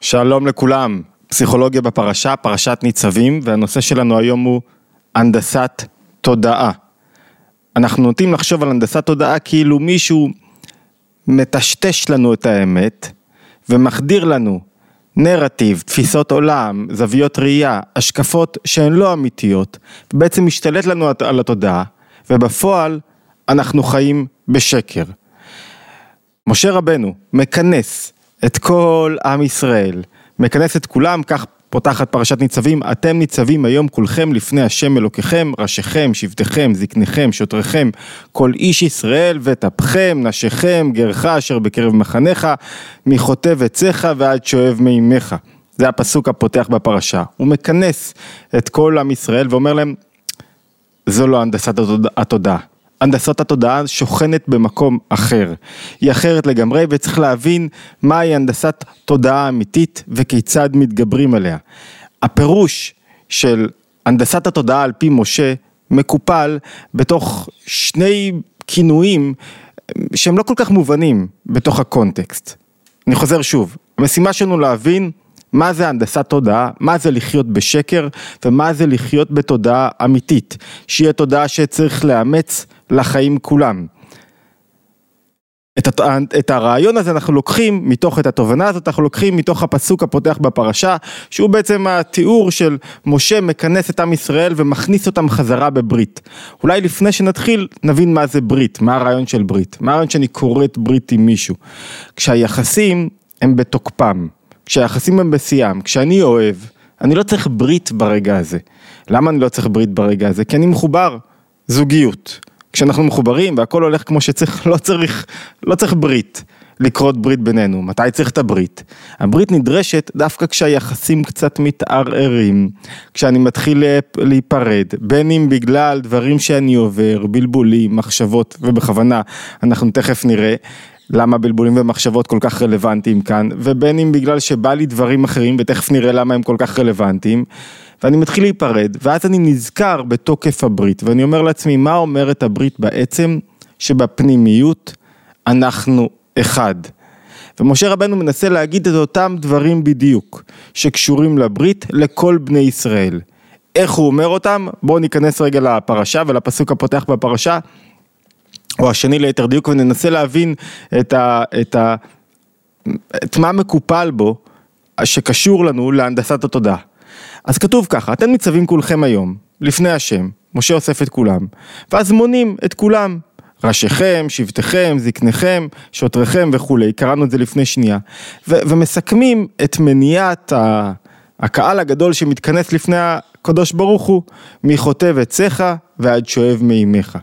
שלום לכולם, פסיכולוגיה בפרשה, פרשת ניצבים, והנושא שלנו היום הוא הנדסת תודעה. אנחנו נוטים לחשוב על הנדסת תודעה כאילו מישהו מטשטש לנו את האמת ומחדיר לנו נרטיב, תפיסות עולם, זוויות ראייה, השקפות שהן לא אמיתיות, ובעצם משתלט לנו על התודעה, ובפועל אנחנו חיים בשקר. משה רבנו מכנס את כל עם ישראל, מכנס את כולם, כך פותחת פרשת ניצבים, אתם ניצבים היום כולכם לפני השם אלוקיכם, ראשיכם, שבטיכם, זקניכם, שוטריכם, כל איש ישראל וטפכם, נשיכם, גרך אשר בקרב מחניך, מחוטב עציך ועד שואב מימיך. זה הפסוק הפותח בפרשה. הוא מכנס את כל עם ישראל ואומר להם, זו לא הנדסת התודעה. הנדסת התודעה שוכנת במקום אחר. היא אחרת לגמרי וצריך להבין מהי הנדסת תודעה אמיתית וכיצד מתגברים עליה. הפירוש של הנדסת התודעה על פי משה מקופל בתוך שני כינויים שהם לא כל כך מובנים בתוך הקונטקסט. אני חוזר שוב, המשימה שלנו להבין מה זה הנדסת תודעה, מה זה לחיות בשקר ומה זה לחיות בתודעה אמיתית, שהיא התודעה שצריך לאמץ לחיים כולם. את, את הרעיון הזה אנחנו לוקחים מתוך, את התובנה הזאת אנחנו לוקחים מתוך הפסוק הפותח בפרשה, שהוא בעצם התיאור של משה מכנס את עם ישראל ומכניס אותם חזרה בברית. אולי לפני שנתחיל נבין מה זה ברית, מה הרעיון של ברית, מה הרעיון שאני כורת ברית עם מישהו. כשהיחסים הם בתוקפם, כשהיחסים הם בשיאם, כשאני אוהב, אני לא צריך ברית ברגע הזה. למה אני לא צריך ברית ברגע הזה? כי אני מחובר, זוגיות. כשאנחנו מחוברים והכל הולך כמו שצריך, לא צריך, לא צריך ברית. לקרות ברית בינינו, מתי צריך את הברית? הברית נדרשת דווקא כשהיחסים קצת מתערערים, כשאני מתחיל להיפרד, בין אם בגלל דברים שאני עובר, בלבולים, מחשבות, ובכוונה, אנחנו תכף נראה, למה בלבולים ומחשבות כל כך רלוונטיים כאן, ובין אם בגלל שבא לי דברים אחרים, ותכף נראה למה הם כל כך רלוונטיים, ואני מתחיל להיפרד, ואז אני נזכר בתוקף הברית, ואני אומר לעצמי, מה אומרת הברית בעצם? שבפנימיות אנחנו אחד. ומשה רבנו מנסה להגיד את אותם דברים בדיוק, שקשורים לברית לכל בני ישראל. איך הוא אומר אותם? בואו ניכנס רגע לפרשה ולפסוק הפותח בפרשה. או השני ליתר דיוק, וננסה להבין את, ה, את, ה, את מה מקופל בו, שקשור לנו להנדסת התודעה. אז כתוב ככה, אתם ניצבים כולכם היום, לפני השם, משה אוסף את כולם, ואז מונים את כולם, ראשיכם, שבטיכם, זקניכם, שוטריכם וכולי, קראנו את זה לפני שנייה, ו- ומסכמים את מניעת ה- הקהל הגדול שמתכנס לפני הקדוש ברוך הוא, מחוטב עציך ועד שואב מימיך.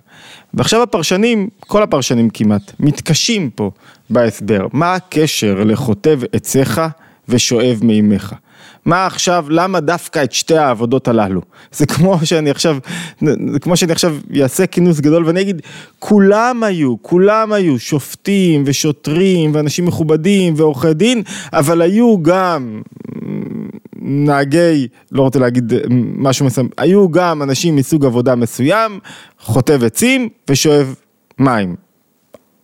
ועכשיו הפרשנים, כל הפרשנים כמעט, מתקשים פה בהסבר, מה הקשר לחוטב עציך ושואב מימיך? מה עכשיו, למה דווקא את שתי העבודות הללו? זה כמו שאני עכשיו, זה כמו שאני עכשיו אעשה כינוס גדול ואני אגיד, כולם היו, כולם היו שופטים ושוטרים ואנשים מכובדים ועורכי דין, אבל היו גם נהגי, לא רוצה להגיד משהו מסוים, היו גם אנשים מסוג עבודה מסוים, חוטב עצים ושואב מים.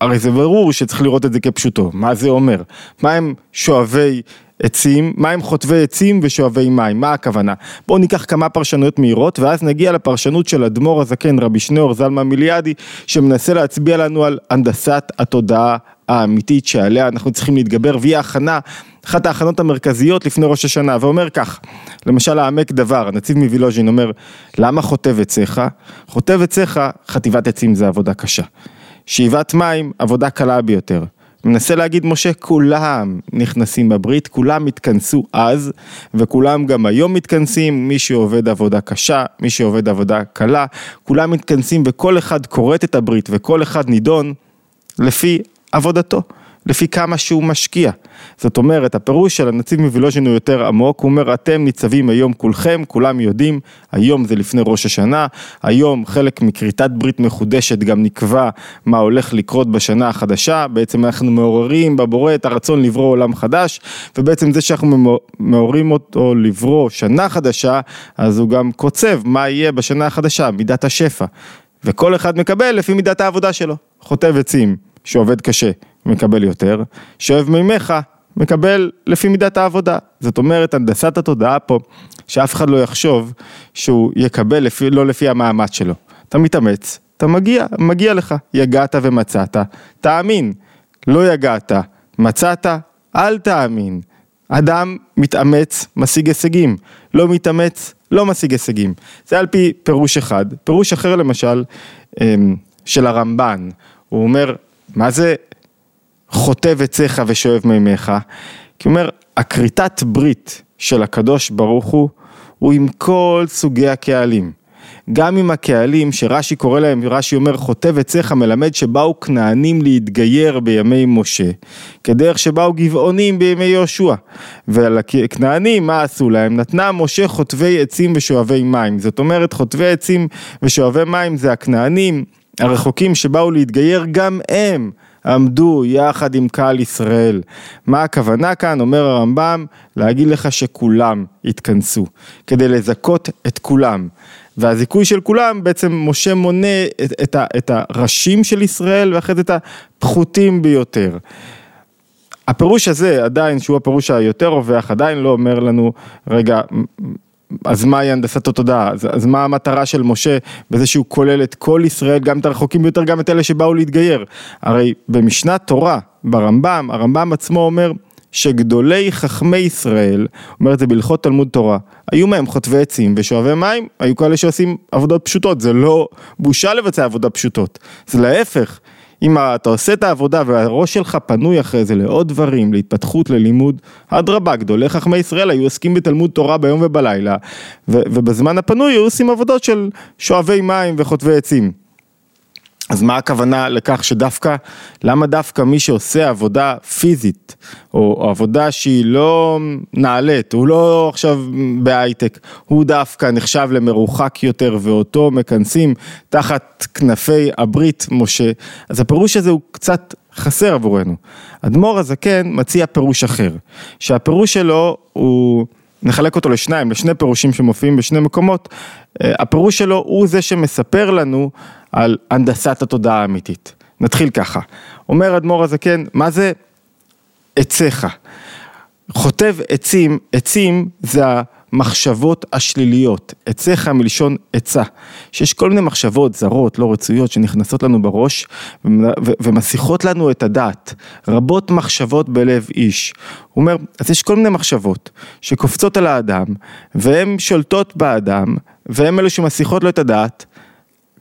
הרי זה ברור שצריך לראות את זה כפשוטו, מה זה אומר? מה הם שואבי עצים, מה הם חוטבי עצים ושואבי מים, מה הכוונה? בואו ניקח כמה פרשנויות מהירות ואז נגיע לפרשנות של אדמו"ר הזקן רבי שניאור זלמן מיליאדי שמנסה להצביע לנו על הנדסת התודעה האמיתית שעליה אנחנו צריכים להתגבר והיא ההכנה, אחת ההכנות המרכזיות לפני ראש השנה ואומר כך, למשל העמק דבר, הנציב מווילוז'ין אומר למה חוטב עציך? חוטב עציך, חטיבת עצים זה עבודה קשה, שאיבת מים עבודה קלה ביותר מנסה להגיד משה, כולם נכנסים בברית, כולם התכנסו אז, וכולם גם היום מתכנסים, מי שעובד עבודה קשה, מי שעובד עבודה קלה, כולם מתכנסים וכל אחד כורת את הברית וכל אחד נידון לפי עבודתו. לפי כמה שהוא משקיע. זאת אומרת, הפירוש של הנציב מווילוז'ין הוא יותר עמוק, הוא אומר, אתם ניצבים היום כולכם, כולם יודעים, היום זה לפני ראש השנה, היום חלק מכריתת ברית מחודשת גם נקבע מה הולך לקרות בשנה החדשה, בעצם אנחנו מעוררים בבורא את הרצון לברוא עולם חדש, ובעצם זה שאנחנו מעוררים אותו לברוא שנה חדשה, אז הוא גם קוצב מה יהיה בשנה החדשה, מידת השפע. וכל אחד מקבל לפי מידת העבודה שלו, חוטב עצים, שעובד קשה. מקבל יותר, שואב מימיך, מקבל לפי מידת העבודה. זאת אומרת, הנדסת התודעה פה, שאף אחד לא יחשוב שהוא יקבל לפי, לא לפי המאמץ שלו. אתה מתאמץ, אתה מגיע, מגיע לך. יגעת ומצאת, תאמין. לא יגעת, מצאת, אל תאמין. אדם מתאמץ, משיג הישגים. לא מתאמץ, לא משיג הישגים. זה על פי פירוש אחד. פירוש אחר למשל, אמ, של הרמב"ן, הוא אומר, מה זה חוטב עציך ושואב מימיך? כי אומר, הכריתת ברית של הקדוש ברוך הוא, הוא עם כל סוגי הקהלים. גם עם הקהלים שרש"י קורא להם, רש"י אומר חוטב עציך מלמד שבאו כנענים להתגייר בימי משה, כדרך שבאו גבעונים בימי יהושע. ועל הכנענים מה עשו להם? נתנה משה חוטבי עצים ושואבי מים, זאת אומרת חוטבי עצים ושואבי מים זה הכנענים הרחוקים שבאו להתגייר גם הם. עמדו יחד עם קהל ישראל. מה הכוונה כאן? אומר הרמב"ם, להגיד לך שכולם התכנסו, כדי לזכות את כולם. והזיכוי של כולם בעצם משה מונה את, את, את הראשים של ישראל ואחרי זה את הפחותים ביותר. הפירוש הזה עדיין, שהוא הפירוש היותר רווח, עדיין לא אומר לנו, רגע, אז מהי הנדסת התודעה? אז, אז מה המטרה של משה בזה שהוא כולל את כל ישראל, גם את הרחוקים ביותר, גם את אלה שבאו להתגייר? הרי במשנת תורה, ברמב"ם, הרמב"ם עצמו אומר שגדולי חכמי ישראל, אומר את זה בהלכות תלמוד תורה, היו מהם חוטבי עצים ושואבי מים, היו כאלה שעושים עבודות פשוטות, זה לא בושה לבצע עבודות פשוטות, זה להפך. אם אתה עושה את העבודה והראש שלך פנוי אחרי זה לעוד דברים, להתפתחות, ללימוד, אדרבה, גדולי חכמי ישראל היו עוסקים בתלמוד תורה ביום ובלילה, ו- ובזמן הפנוי היו עושים עבודות של שואבי מים וחוטבי עצים. אז מה הכוונה לכך שדווקא, למה דווקא מי שעושה עבודה פיזית, או, עבודה שהיא לא נעלית, הוא לא עכשיו בהייטק, הוא דווקא נחשב למרוחק יותר ואותו מכנסים תחת כנפי הברית משה, אז הפירוש הזה הוא קצת חסר עבורנו. אדמו"ר הזקן מציע פירוש אחר, שהפירוש שלו הוא... נחלק אותו לשניים, לשני פירושים שמופיעים בשני מקומות, אה, הפירוש שלו הוא זה שמספר לנו על הנדסת התודעה האמיתית. נתחיל ככה, אומר אדמו"ר הזקן, מה זה עציך? חוטב עצים, עצים זה המחשבות השליליות, עציך מלשון עצה, שיש כל מיני מחשבות זרות, לא רצויות, שנכנסות לנו בראש ומסיחות לנו את הדעת, רבות מחשבות בלב איש. הוא אומר, אז יש כל מיני מחשבות שקופצות על האדם, והן שולטות באדם, והן אלו שמסיחות לו את הדעת,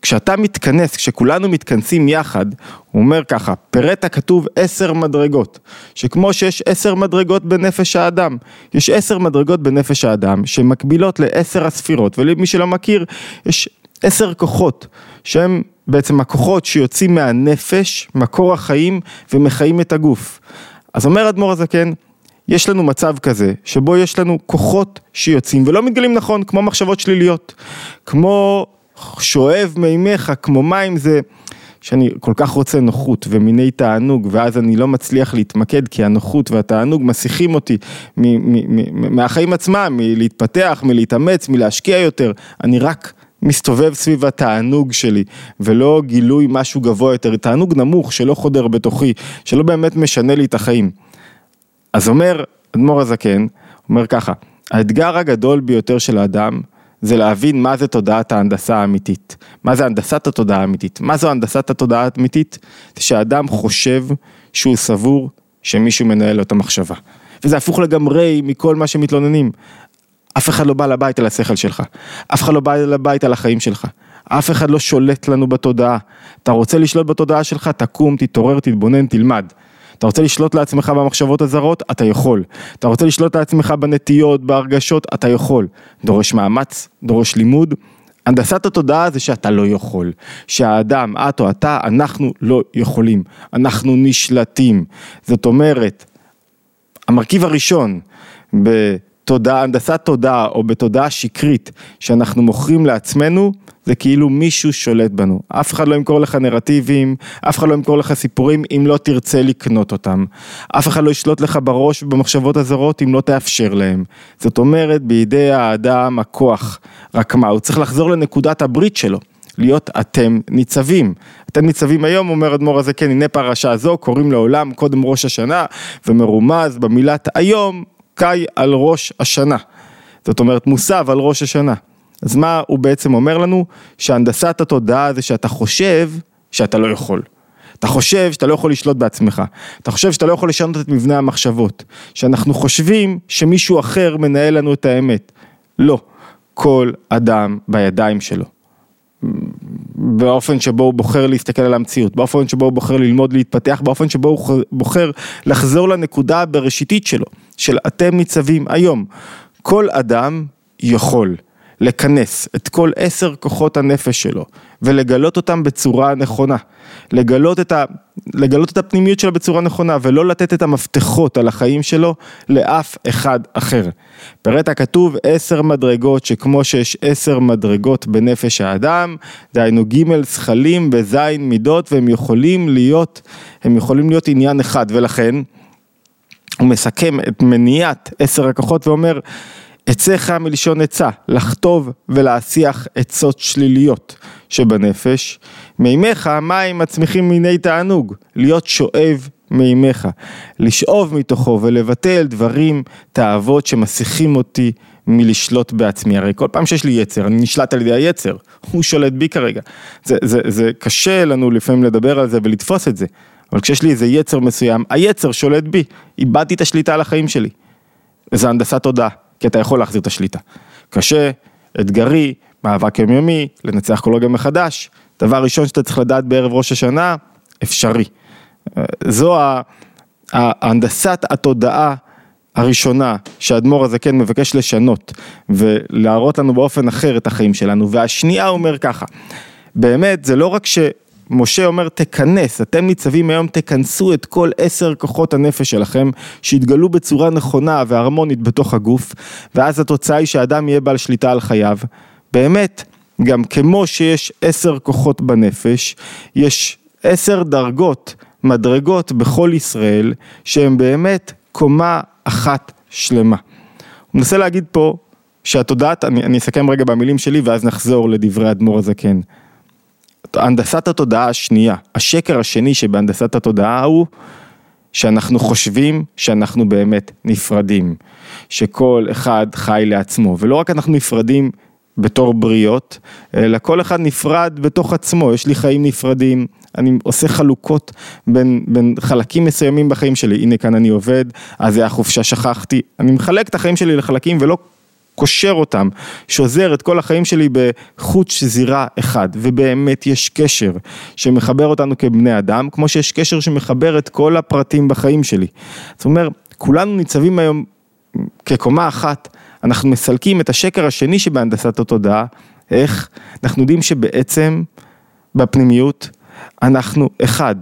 כשאתה מתכנס, כשכולנו מתכנסים יחד, הוא אומר ככה, פירט הכתוב עשר מדרגות, שכמו שיש עשר מדרגות בנפש האדם, יש עשר מדרגות בנפש האדם שמקבילות לעשר הספירות, ולמי שלא מכיר, יש עשר כוחות שהם בעצם הכוחות שיוצאים מהנפש, מקור החיים ומחיים את הגוף. אז אומר אדמו"ר הזקן, יש לנו מצב כזה, שבו יש לנו כוחות שיוצאים ולא מתגלים נכון, כמו מחשבות שליליות, כמו שואב מימיך כמו מים זה שאני כל כך רוצה נוחות ומיני תענוג ואז אני לא מצליח להתמקד כי הנוחות והתענוג מסיחים אותי מהחיים עצמם, מלהתפתח, מלהתאמץ, מלהשקיע יותר, אני רק מסתובב סביב התענוג שלי ולא גילוי משהו גבוה יותר, תענוג נמוך שלא חודר בתוכי, שלא באמת משנה לי את החיים. אז אומר אדמו"ר הזקן, אומר ככה, האתגר הגדול ביותר של האדם זה להבין מה זה תודעת ההנדסה האמיתית. מה זה הנדסת התודעה האמיתית? מה זו הנדסת התודעה האמיתית? זה שהאדם חושב שהוא סבור שמישהו מנהל לו את המחשבה. וזה הפוך לגמרי מכל מה שמתלוננים. אף אחד לא בא לבית על השכל שלך, אף אחד לא בא לבית על החיים שלך, אף אחד לא שולט לנו בתודעה. אתה רוצה לשלוט בתודעה שלך, תקום, תתעורר, תתבונן, תלמד. אתה רוצה לשלוט לעצמך במחשבות הזרות? אתה יכול. אתה רוצה לשלוט לעצמך בנטיות, בהרגשות? אתה יכול. דורש מאמץ, דורש לימוד. הנדסת התודעה זה שאתה לא יכול, שהאדם, את או אתה, אנחנו לא יכולים, אנחנו נשלטים. זאת אומרת, המרכיב הראשון בתודעה, הנדסת תודעה או בתודעה שקרית שאנחנו מוכרים לעצמנו, זה כאילו מישהו שולט בנו. אף אחד לא ימכור לך נרטיבים, אף אחד לא ימכור לך סיפורים אם לא תרצה לקנות אותם. אף אחד לא ישלוט לך בראש ובמחשבות הזרות אם לא תאפשר להם. זאת אומרת, בידי האדם הכוח. רק מה, הוא צריך לחזור לנקודת הברית שלו. להיות אתם ניצבים. אתם ניצבים היום, אומר אדמו"ר הזה, כן, הנה פרשה זו, קוראים לעולם קודם ראש השנה, ומרומז במילת היום, קאי על ראש השנה. זאת אומרת, מוסב על ראש השנה. אז מה הוא בעצם אומר לנו? שהנדסת התודעה זה שאתה חושב שאתה לא יכול. אתה חושב שאתה לא יכול לשלוט בעצמך, אתה חושב שאתה לא יכול לשנות את מבנה המחשבות, שאנחנו חושבים שמישהו אחר מנהל לנו את האמת. לא, כל אדם בידיים שלו. באופן שבו הוא בוחר להסתכל על המציאות, באופן שבו הוא בוחר ללמוד להתפתח, באופן שבו הוא בוחר לחזור לנקודה הבראשיתית שלו, של אתם ניצבים היום. כל אדם יכול. לכנס את כל עשר כוחות הנפש שלו ולגלות אותם בצורה נכונה, לגלות את, ה, לגלות את הפנימיות שלו בצורה נכונה ולא לתת את המפתחות על החיים שלו לאף אחד אחר. פרטה כתוב עשר מדרגות שכמו שיש עשר מדרגות בנפש האדם, דהיינו ג' זכלים וז' מידות והם יכולים להיות, הם יכולים להיות עניין אחד ולכן הוא מסכם את מניעת עשר הכוחות ואומר עצך מלשון עצה, לחטוב ולהסיח עצות שליליות שבנפש. מימיך מים הצמיחים מיני תענוג, להיות שואב מימיך, לשאוב מתוכו ולבטל דברים, תאוות שמסיחים אותי מלשלוט בעצמי. הרי כל פעם שיש לי יצר, אני נשלט על ידי היצר, הוא שולט בי כרגע. זה, זה, זה קשה לנו לפעמים לדבר על זה ולתפוס את זה, אבל כשיש לי איזה יצר מסוים, היצר שולט בי, איבדתי את השליטה על החיים שלי. זה הנדסת תודעה. כי אתה יכול להחזיר את השליטה. קשה, אתגרי, מאבק יומיומי, לנצח כל רגע מחדש. דבר ראשון שאתה צריך לדעת בערב ראש השנה, אפשרי. זו ההנדסת התודעה הראשונה שהאדמו"ר הזה כן מבקש לשנות ולהראות לנו באופן אחר את החיים שלנו. והשנייה אומר ככה, באמת זה לא רק ש... משה אומר תכנס, אתם ניצבים היום תכנסו את כל עשר כוחות הנפש שלכם שיתגלו בצורה נכונה והרמונית בתוך הגוף ואז התוצאה היא שהאדם יהיה בעל שליטה על חייו. באמת, גם כמו שיש עשר כוחות בנפש, יש עשר דרגות, מדרגות בכל ישראל שהן באמת קומה אחת שלמה. הוא מנסה להגיד פה שהתודעת, אני, אני אסכם רגע במילים שלי ואז נחזור לדברי אדמו"ר הזקן. הנדסת התודעה השנייה, השקר השני שבהנדסת התודעה הוא שאנחנו חושבים שאנחנו באמת נפרדים, שכל אחד חי לעצמו, ולא רק אנחנו נפרדים בתור בריות, אלא כל אחד נפרד בתוך עצמו, יש לי חיים נפרדים, אני עושה חלוקות בין, בין חלקים מסוימים בחיים שלי, הנה כאן אני עובד, אז זה החופשה שכחתי, אני מחלק את החיים שלי לחלקים ולא קושר אותם, שוזר את כל החיים שלי בחוט שזירה אחד, ובאמת יש קשר שמחבר אותנו כבני אדם, כמו שיש קשר שמחבר את כל הפרטים בחיים שלי. זאת אומרת, כולנו ניצבים היום כקומה אחת, אנחנו מסלקים את השקר השני שבהנדסת התודעה, איך? אנחנו יודעים שבעצם בפנימיות אנחנו אחד,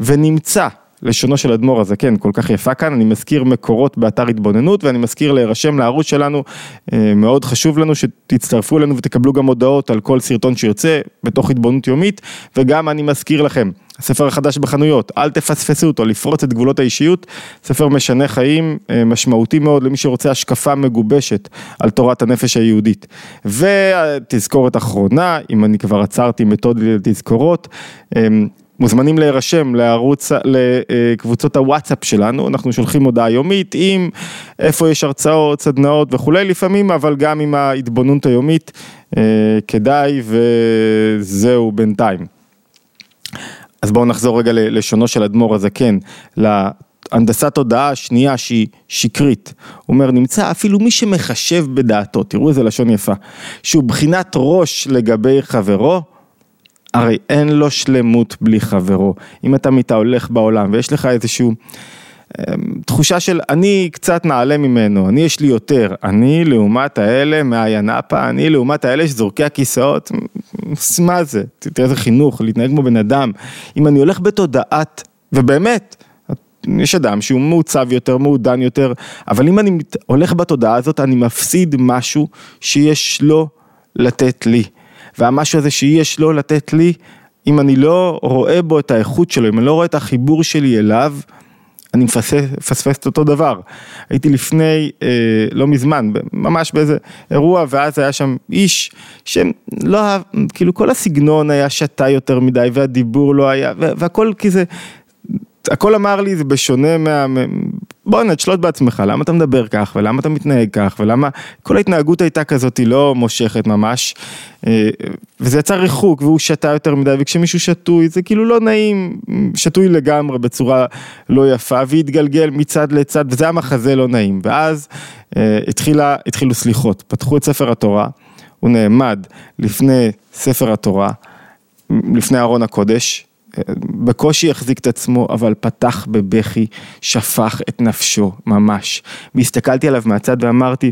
ונמצא לשונו של אדמו"ר הזקן כל כך יפה כאן, אני מזכיר מקורות באתר התבוננות ואני מזכיר להירשם לערוץ שלנו, אה, מאוד חשוב לנו שתצטרפו אלינו ותקבלו גם הודעות על כל סרטון שיוצא בתוך התבוננות יומית. וגם אני מזכיר לכם, הספר החדש בחנויות, אל תפספסו אותו, לפרוץ את גבולות האישיות, ספר משנה חיים, אה, משמעותי מאוד למי שרוצה השקפה מגובשת על תורת הנפש היהודית. ותזכורת אחרונה, אם אני כבר עצרתי מתוד לתזכורות, אה, מוזמנים להירשם לערוץ, לקבוצות הוואטסאפ שלנו, אנחנו שולחים הודעה יומית עם איפה יש הרצאות, סדנאות וכולי לפעמים, אבל גם עם ההתבוננות היומית, אה, כדאי וזהו בינתיים. אז בואו נחזור רגע ללשונו של אדמו"ר הזקן, להנדסת תודעה השנייה שהיא שקרית. הוא אומר, נמצא אפילו מי שמחשב בדעתו, תראו איזה לשון יפה, שהוא בחינת ראש לגבי חברו, הרי אין לו שלמות בלי חברו. אם אתה מתהולך בעולם ויש לך איזשהו... אמ, תחושה של אני קצת נעלה ממנו, אני יש לי יותר, אני לעומת האלה מהינאפה, אני לעומת האלה שזורקי הכיסאות, מה זה, תראה איזה חינוך, להתנהג כמו בן אדם, אם אני הולך בתודעת, ובאמת, יש אדם שהוא מעוצב יותר, מעודן יותר, אבל אם אני הולך בתודעה הזאת, אני מפסיד משהו שיש לו לתת לי. והמשהו הזה שיש לו לתת לי, אם אני לא רואה בו את האיכות שלו, אם אני לא רואה את החיבור שלי אליו, אני מפספס את אותו דבר. הייתי לפני, אה, לא מזמן, ממש באיזה אירוע, ואז היה שם איש שלא אהב, כאילו כל הסגנון היה שתה יותר מדי, והדיבור לא היה, והכל כזה, הכל אמר לי זה בשונה מה... בואנה תשלוט בעצמך, למה אתה מדבר כך ולמה אתה מתנהג כך ולמה כל ההתנהגות הייתה כזאת היא לא מושכת ממש. אה, וזה יצר ריחוק והוא שתה יותר מדי וכשמישהו שתוי זה כאילו לא נעים, שתוי לגמרי בצורה לא יפה והתגלגל מצד לצד וזה היה מחזה לא נעים. ואז אה, התחילה, התחילו סליחות, פתחו את ספר התורה, הוא נעמד לפני ספר התורה, לפני ארון הקודש בקושי החזיק את עצמו, אבל פתח בבכי, שפך את נפשו, ממש. והסתכלתי עליו מהצד ואמרתי,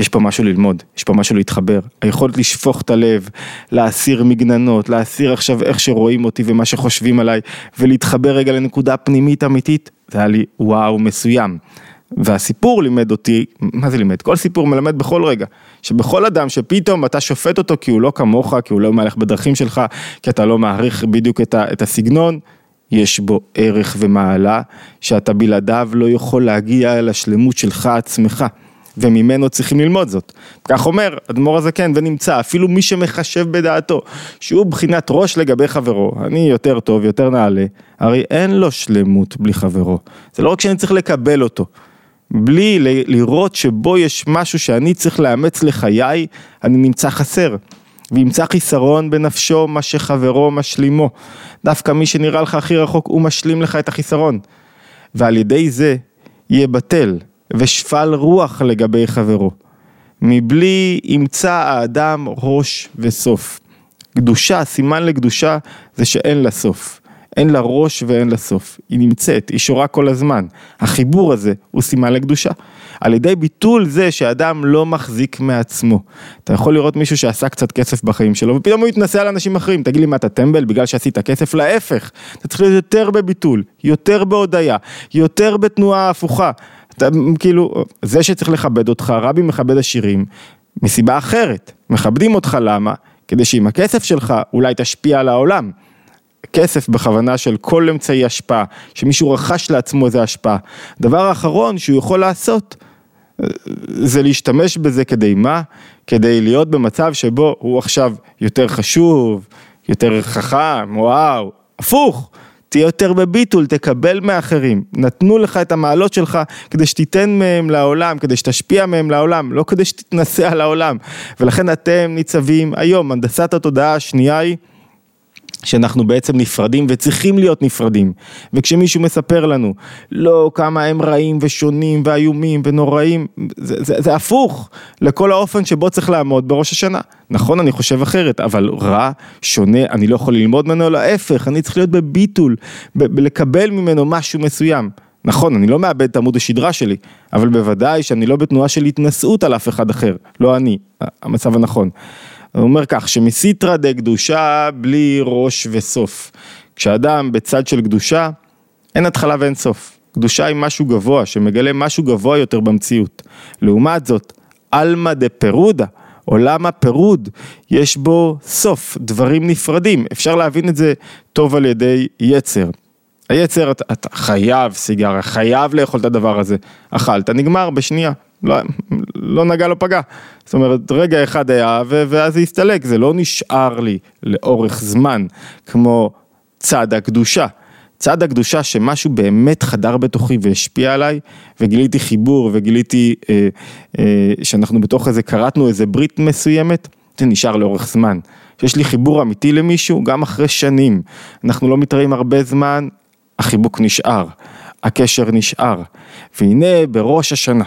יש פה משהו ללמוד, יש פה משהו להתחבר. היכולת לשפוך את הלב, להסיר מגננות, להסיר עכשיו איך שרואים אותי ומה שחושבים עליי, ולהתחבר רגע לנקודה פנימית אמיתית, זה היה לי וואו מסוים. והסיפור לימד אותי, מה זה לימד? כל סיפור מלמד בכל רגע, שבכל אדם שפתאום אתה שופט אותו כי הוא לא כמוך, כי הוא לא מהלך בדרכים שלך, כי אתה לא מעריך בדיוק את, ה, את הסגנון, יש בו ערך ומעלה שאתה בלעדיו לא יכול להגיע אל השלמות שלך עצמך. וממנו צריכים ללמוד זאת. כך אומר אדמו"ר הזקן ונמצא אפילו מי שמחשב בדעתו שהוא בחינת ראש לגבי חברו, אני יותר טוב, יותר נעלה, הרי אין לו שלמות בלי חברו. זה לא רק שאני צריך לקבל אותו, בלי לראות שבו יש משהו שאני צריך לאמץ לחיי, אני נמצא חסר. וימצא חיסרון בנפשו מה שחברו משלימו. דווקא מי שנראה לך הכי רחוק הוא משלים לך את החיסרון. ועל ידי זה יהיה בטל ושפל רוח לגבי חברו. מבלי ימצא האדם ראש וסוף. קדושה, סימן לקדושה זה שאין לה סוף. אין לה ראש ואין לה סוף, היא נמצאת, היא שורה כל הזמן. החיבור הזה הוא סימן לקדושה. על ידי ביטול זה שאדם לא מחזיק מעצמו. אתה יכול לראות מישהו שעשה קצת כסף בחיים שלו ופתאום הוא יתנסה על אנשים אחרים, תגיד לי מה אתה טמבל בגלל שעשית כסף? להפך, אתה צריך להיות יותר בביטול, יותר בהודיה, יותר בתנועה הפוכה. אתה כאילו, זה שצריך לכבד אותך, רבי מכבד עשירים, מסיבה אחרת. מכבדים אותך למה? כדי שעם הכסף שלך אולי תשפיע על העולם. כסף בכוונה של כל אמצעי השפעה, שמישהו רכש לעצמו איזה השפעה. דבר האחרון שהוא יכול לעשות, זה להשתמש בזה כדי מה? כדי להיות במצב שבו הוא עכשיו יותר חשוב, יותר חכם, וואו, הפוך. תהיה יותר בביטול, תקבל מאחרים. נתנו לך את המעלות שלך כדי שתיתן מהם לעולם, כדי שתשפיע מהם לעולם, לא כדי שתתנסה על העולם. ולכן אתם ניצבים היום, הנדסת התודעה השנייה היא שאנחנו בעצם נפרדים וצריכים להיות נפרדים. וכשמישהו מספר לנו, לא כמה הם רעים ושונים ואיומים ונוראים, זה, זה, זה הפוך לכל האופן שבו צריך לעמוד בראש השנה. נכון, אני חושב אחרת, אבל רע, שונה, אני לא יכול ללמוד ממנו, להפך, אני צריך להיות בביטול, לקבל ממנו משהו מסוים. נכון, אני לא מאבד את עמוד השדרה שלי, אבל בוודאי שאני לא בתנועה של התנשאות על אף אחד אחר, לא אני, המצב הנכון. הוא אומר כך, שמסיתרא דקדושה בלי ראש וסוף. כשאדם בצד של קדושה, אין התחלה ואין סוף. קדושה היא משהו גבוה, שמגלה משהו גבוה יותר במציאות. לעומת זאת, עלמא דפירודה, עולם הפירוד, יש בו סוף, דברים נפרדים. אפשר להבין את זה טוב על ידי יצר. היצר, אתה, אתה חייב סיגריה, חייב לאכול את הדבר הזה. אכלת, נגמר בשנייה. לא, לא נגע, לא פגע. זאת אומרת, רגע אחד היה, ו- ואז זה הסתלק, זה לא נשאר לי לאורך זמן, כמו צד הקדושה. צד הקדושה שמשהו באמת חדר בתוכי והשפיע עליי, וגיליתי חיבור וגיליתי אה, אה, שאנחנו בתוך איזה, כרתנו איזה ברית מסוימת, זה נשאר לאורך זמן. שיש לי חיבור אמיתי למישהו, גם אחרי שנים. אנחנו לא מתראים הרבה זמן, החיבוק נשאר, הקשר נשאר. והנה בראש השנה.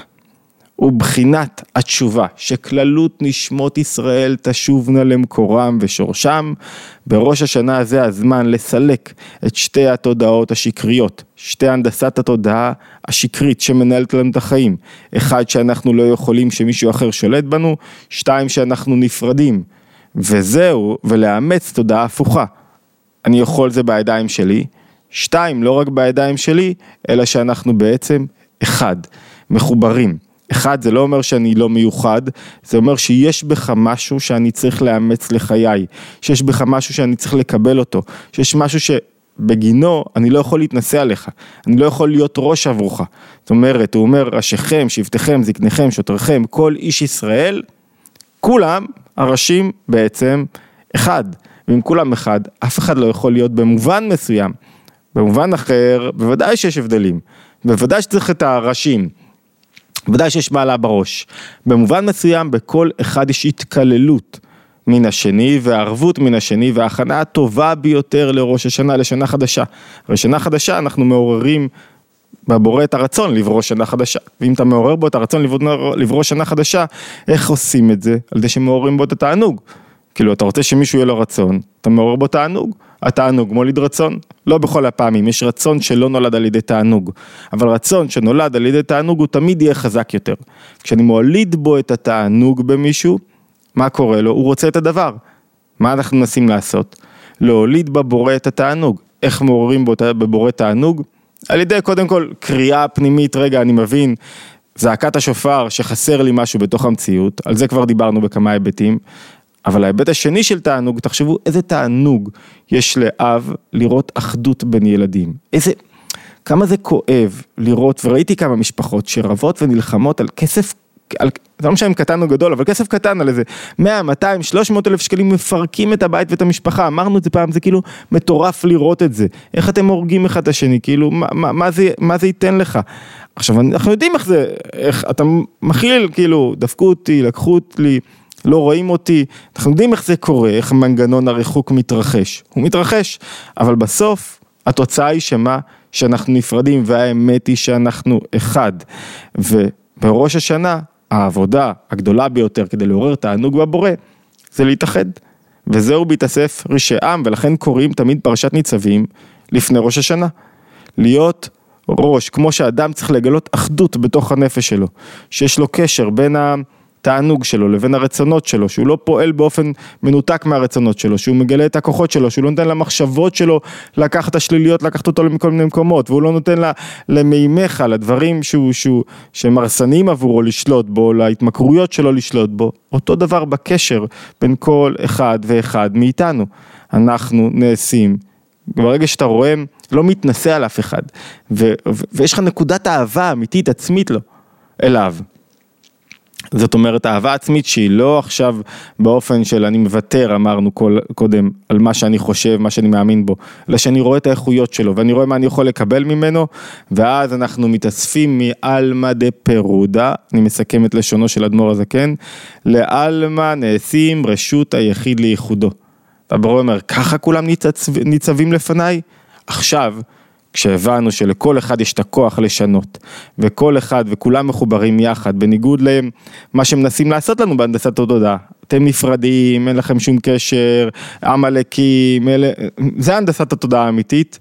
ובחינת התשובה, שכללות נשמות ישראל תשובנה למקורם ושורשם, בראש השנה הזה הזמן לסלק את שתי התודעות השקריות, שתי הנדסת התודעה השקרית שמנהלת לנו את החיים, אחד שאנחנו לא יכולים שמישהו אחר שולט בנו, שתיים שאנחנו נפרדים, וזהו, ולאמץ תודעה הפוכה. אני יכול זה בידיים שלי, שתיים, לא רק בידיים שלי, אלא שאנחנו בעצם אחד, מחוברים. אחד, זה לא אומר שאני לא מיוחד, זה אומר שיש בך משהו שאני צריך לאמץ לחיי, שיש בך משהו שאני צריך לקבל אותו, שיש משהו שבגינו אני לא יכול להתנשא עליך, אני לא יכול להיות ראש עבורך. זאת אומרת, הוא אומר, ראשיכם, שבטיכם, זקניכם, שוטריכם, כל איש ישראל, כולם הראשים בעצם אחד. ואם כולם אחד, אף אחד לא יכול להיות במובן מסוים. במובן אחר, בוודאי שיש הבדלים. בוודאי שצריך את הראשים. בוודאי שיש מעלה בראש. במובן מסוים, בכל אחד יש התקללות. מן השני והערבות מן השני וההכנה הטובה ביותר לראש השנה, לשנה חדשה. הרי שנה חדשה אנחנו מעוררים בבורא את הרצון לברוא שנה חדשה. ואם אתה מעורר בו את הרצון לברוא שנה חדשה, איך עושים את זה? על ידי שמעוררים בו את התענוג. כאילו אתה רוצה שמישהו יהיה לו רצון, אתה מעורר בו תענוג. התענוג מוליד רצון. לא בכל הפעמים, יש רצון שלא נולד על ידי תענוג. אבל רצון שנולד על ידי תענוג הוא תמיד יהיה חזק יותר. כשאני מוליד בו את התענוג במישהו, מה קורה לו? הוא רוצה את הדבר. מה אנחנו מנסים לעשות? להוליד בבורא את התענוג. איך מעוררים בו בבורא תענוג? על ידי קודם כל קריאה פנימית, רגע אני מבין, זעקת השופר שחסר לי משהו בתוך המציאות, על זה כבר דיברנו בכמה היבטים, אבל ההיבט השני של תענוג, תחשבו איזה תענוג יש לאב לראות אחדות בין ילדים. איזה, כמה זה כואב לראות, וראיתי כמה משפחות שרבות ונלחמות על כסף על, זה לא משנה אם קטן או גדול, אבל כסף קטן על איזה 100, 200, 300 אלף שקלים מפרקים את הבית ואת המשפחה, אמרנו את זה פעם, זה כאילו מטורף לראות את זה. איך אתם הורגים אחד את השני, כאילו, מה, מה, מה, זה, מה זה ייתן לך? עכשיו, אנחנו יודעים איך זה, איך אתה מכליל, כאילו, דפקו אותי, לקחו אותי, לא רואים אותי, אנחנו יודעים איך זה קורה, איך מנגנון הריחוק מתרחש. הוא מתרחש, אבל בסוף, התוצאה היא שמה? שאנחנו נפרדים, והאמת היא שאנחנו אחד. ובראש השנה, העבודה הגדולה ביותר כדי לעורר תענוג בבורא, זה להתאחד. וזהו בהתאסף רישי עם, ולכן קוראים תמיד פרשת ניצבים לפני ראש השנה. להיות ראש, כמו שאדם צריך לגלות אחדות בתוך הנפש שלו, שיש לו קשר בין ה... התענוג שלו לבין הרצונות שלו, שהוא לא פועל באופן מנותק מהרצונות שלו, שהוא מגלה את הכוחות שלו, שהוא לא נותן למחשבות שלו לקחת השליליות, לקחת אותו לכל מיני מקומות, והוא לא נותן לה, למימיך, לדברים שהוא, שהוא, שהם הרסניים עבורו לשלוט בו, להתמכרויות שלו לשלוט בו, אותו דבר בקשר בין כל אחד ואחד מאיתנו. אנחנו נעשים, ברגע שאתה רואה, לא מתנשא על אף אחד, ו, ו, ויש לך נקודת אהבה אמיתית עצמית לו, אליו. זאת אומרת אהבה עצמית שהיא לא עכשיו באופן של אני מוותר אמרנו כל, קודם על מה שאני חושב, מה שאני מאמין בו, אלא שאני רואה את האיכויות שלו ואני רואה מה אני יכול לקבל ממנו ואז אנחנו מתאספים מעלמא דה פירודה, אני מסכם את לשונו של אדמו"ר הזקן, לעלמא נעשים רשות היחיד לייחודו. והברור אומר ככה כולם ניצב, ניצבים לפניי? עכשיו כשהבנו שלכל אחד יש את הכוח לשנות, וכל אחד וכולם מחוברים יחד, בניגוד למה שמנסים לעשות לנו בהנדסת התודעה. אתם נפרדים, אין לכם שום קשר, עמלקים, אלה, זה הנדסת התודעה האמיתית.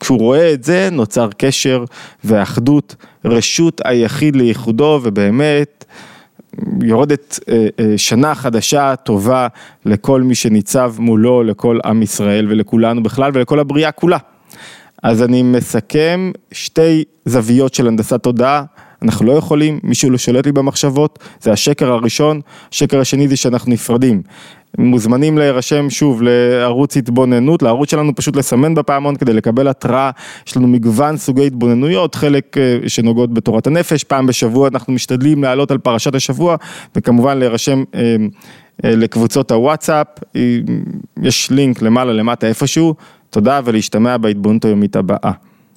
כשהוא רואה את זה, נוצר קשר ואחדות, רשות היחיד לייחודו, ובאמת יורדת אה, אה, שנה חדשה טובה לכל מי שניצב מולו, לכל עם ישראל ולכולנו בכלל ולכל הבריאה כולה. אז אני מסכם שתי זוויות של הנדסת תודעה. אנחנו לא יכולים, מישהו לא שולט לי במחשבות, זה השקר הראשון, השקר השני זה שאנחנו נפרדים. מוזמנים להירשם שוב לערוץ התבוננות, לערוץ שלנו פשוט לסמן בפעמון כדי לקבל התראה, יש לנו מגוון סוגי התבוננויות, חלק אה, שנוגעות בתורת הנפש, פעם בשבוע אנחנו משתדלים לעלות על פרשת השבוע, וכמובן להירשם אה, אה, לקבוצות הוואטסאפ, יש לינק למעלה למטה איפשהו. תודה ולהשתמע בהתבוננות היומית הבאה.